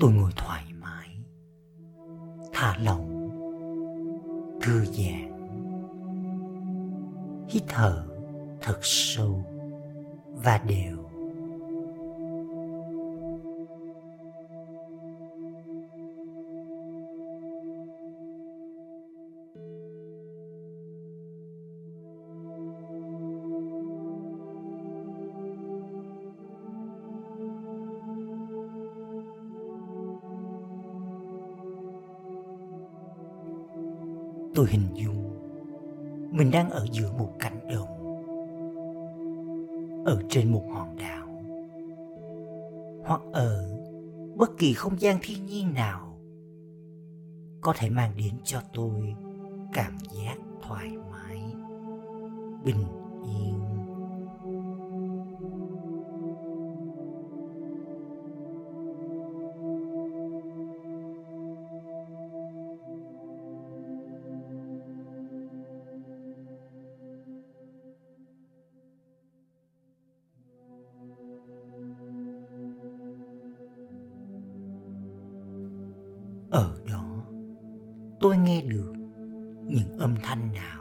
tôi ngồi thoải mái thả lỏng thư giãn hít thở thật sâu và đều tôi hình dung mình đang ở giữa một cánh đồng ở trên một hòn đảo. Hoặc ở bất kỳ không gian thiên nhiên nào có thể mang đến cho tôi cảm giác thoải mái, bình ở đó tôi nghe được những âm thanh nào.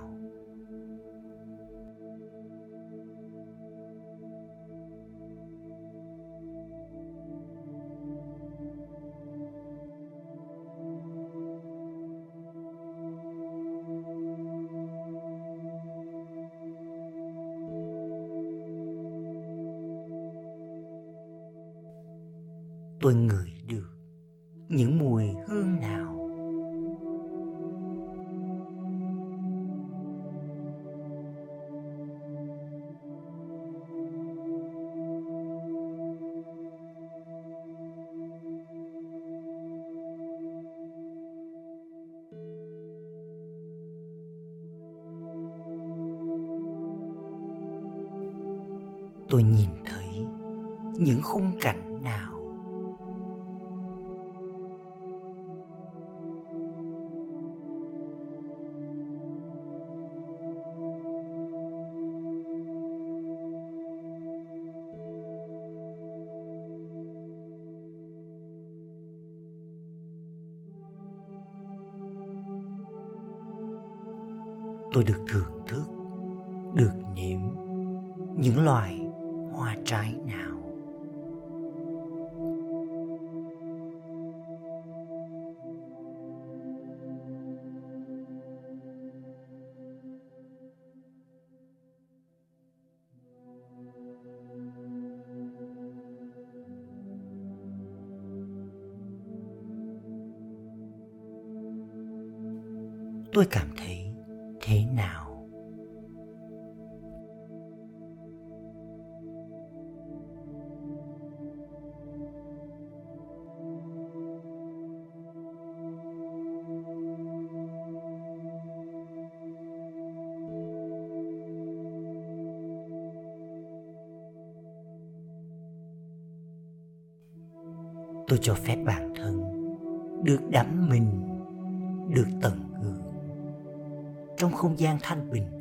Tôi ngửi được những mùi hương nào? Tôi nhìn thấy những khung cảnh nào tôi được thưởng thức được nếm những loài hoa trái nào. Tôi cảm thấy thế nào? Tôi cho phép bản thân được đắm mình được tận trong không gian thanh bình.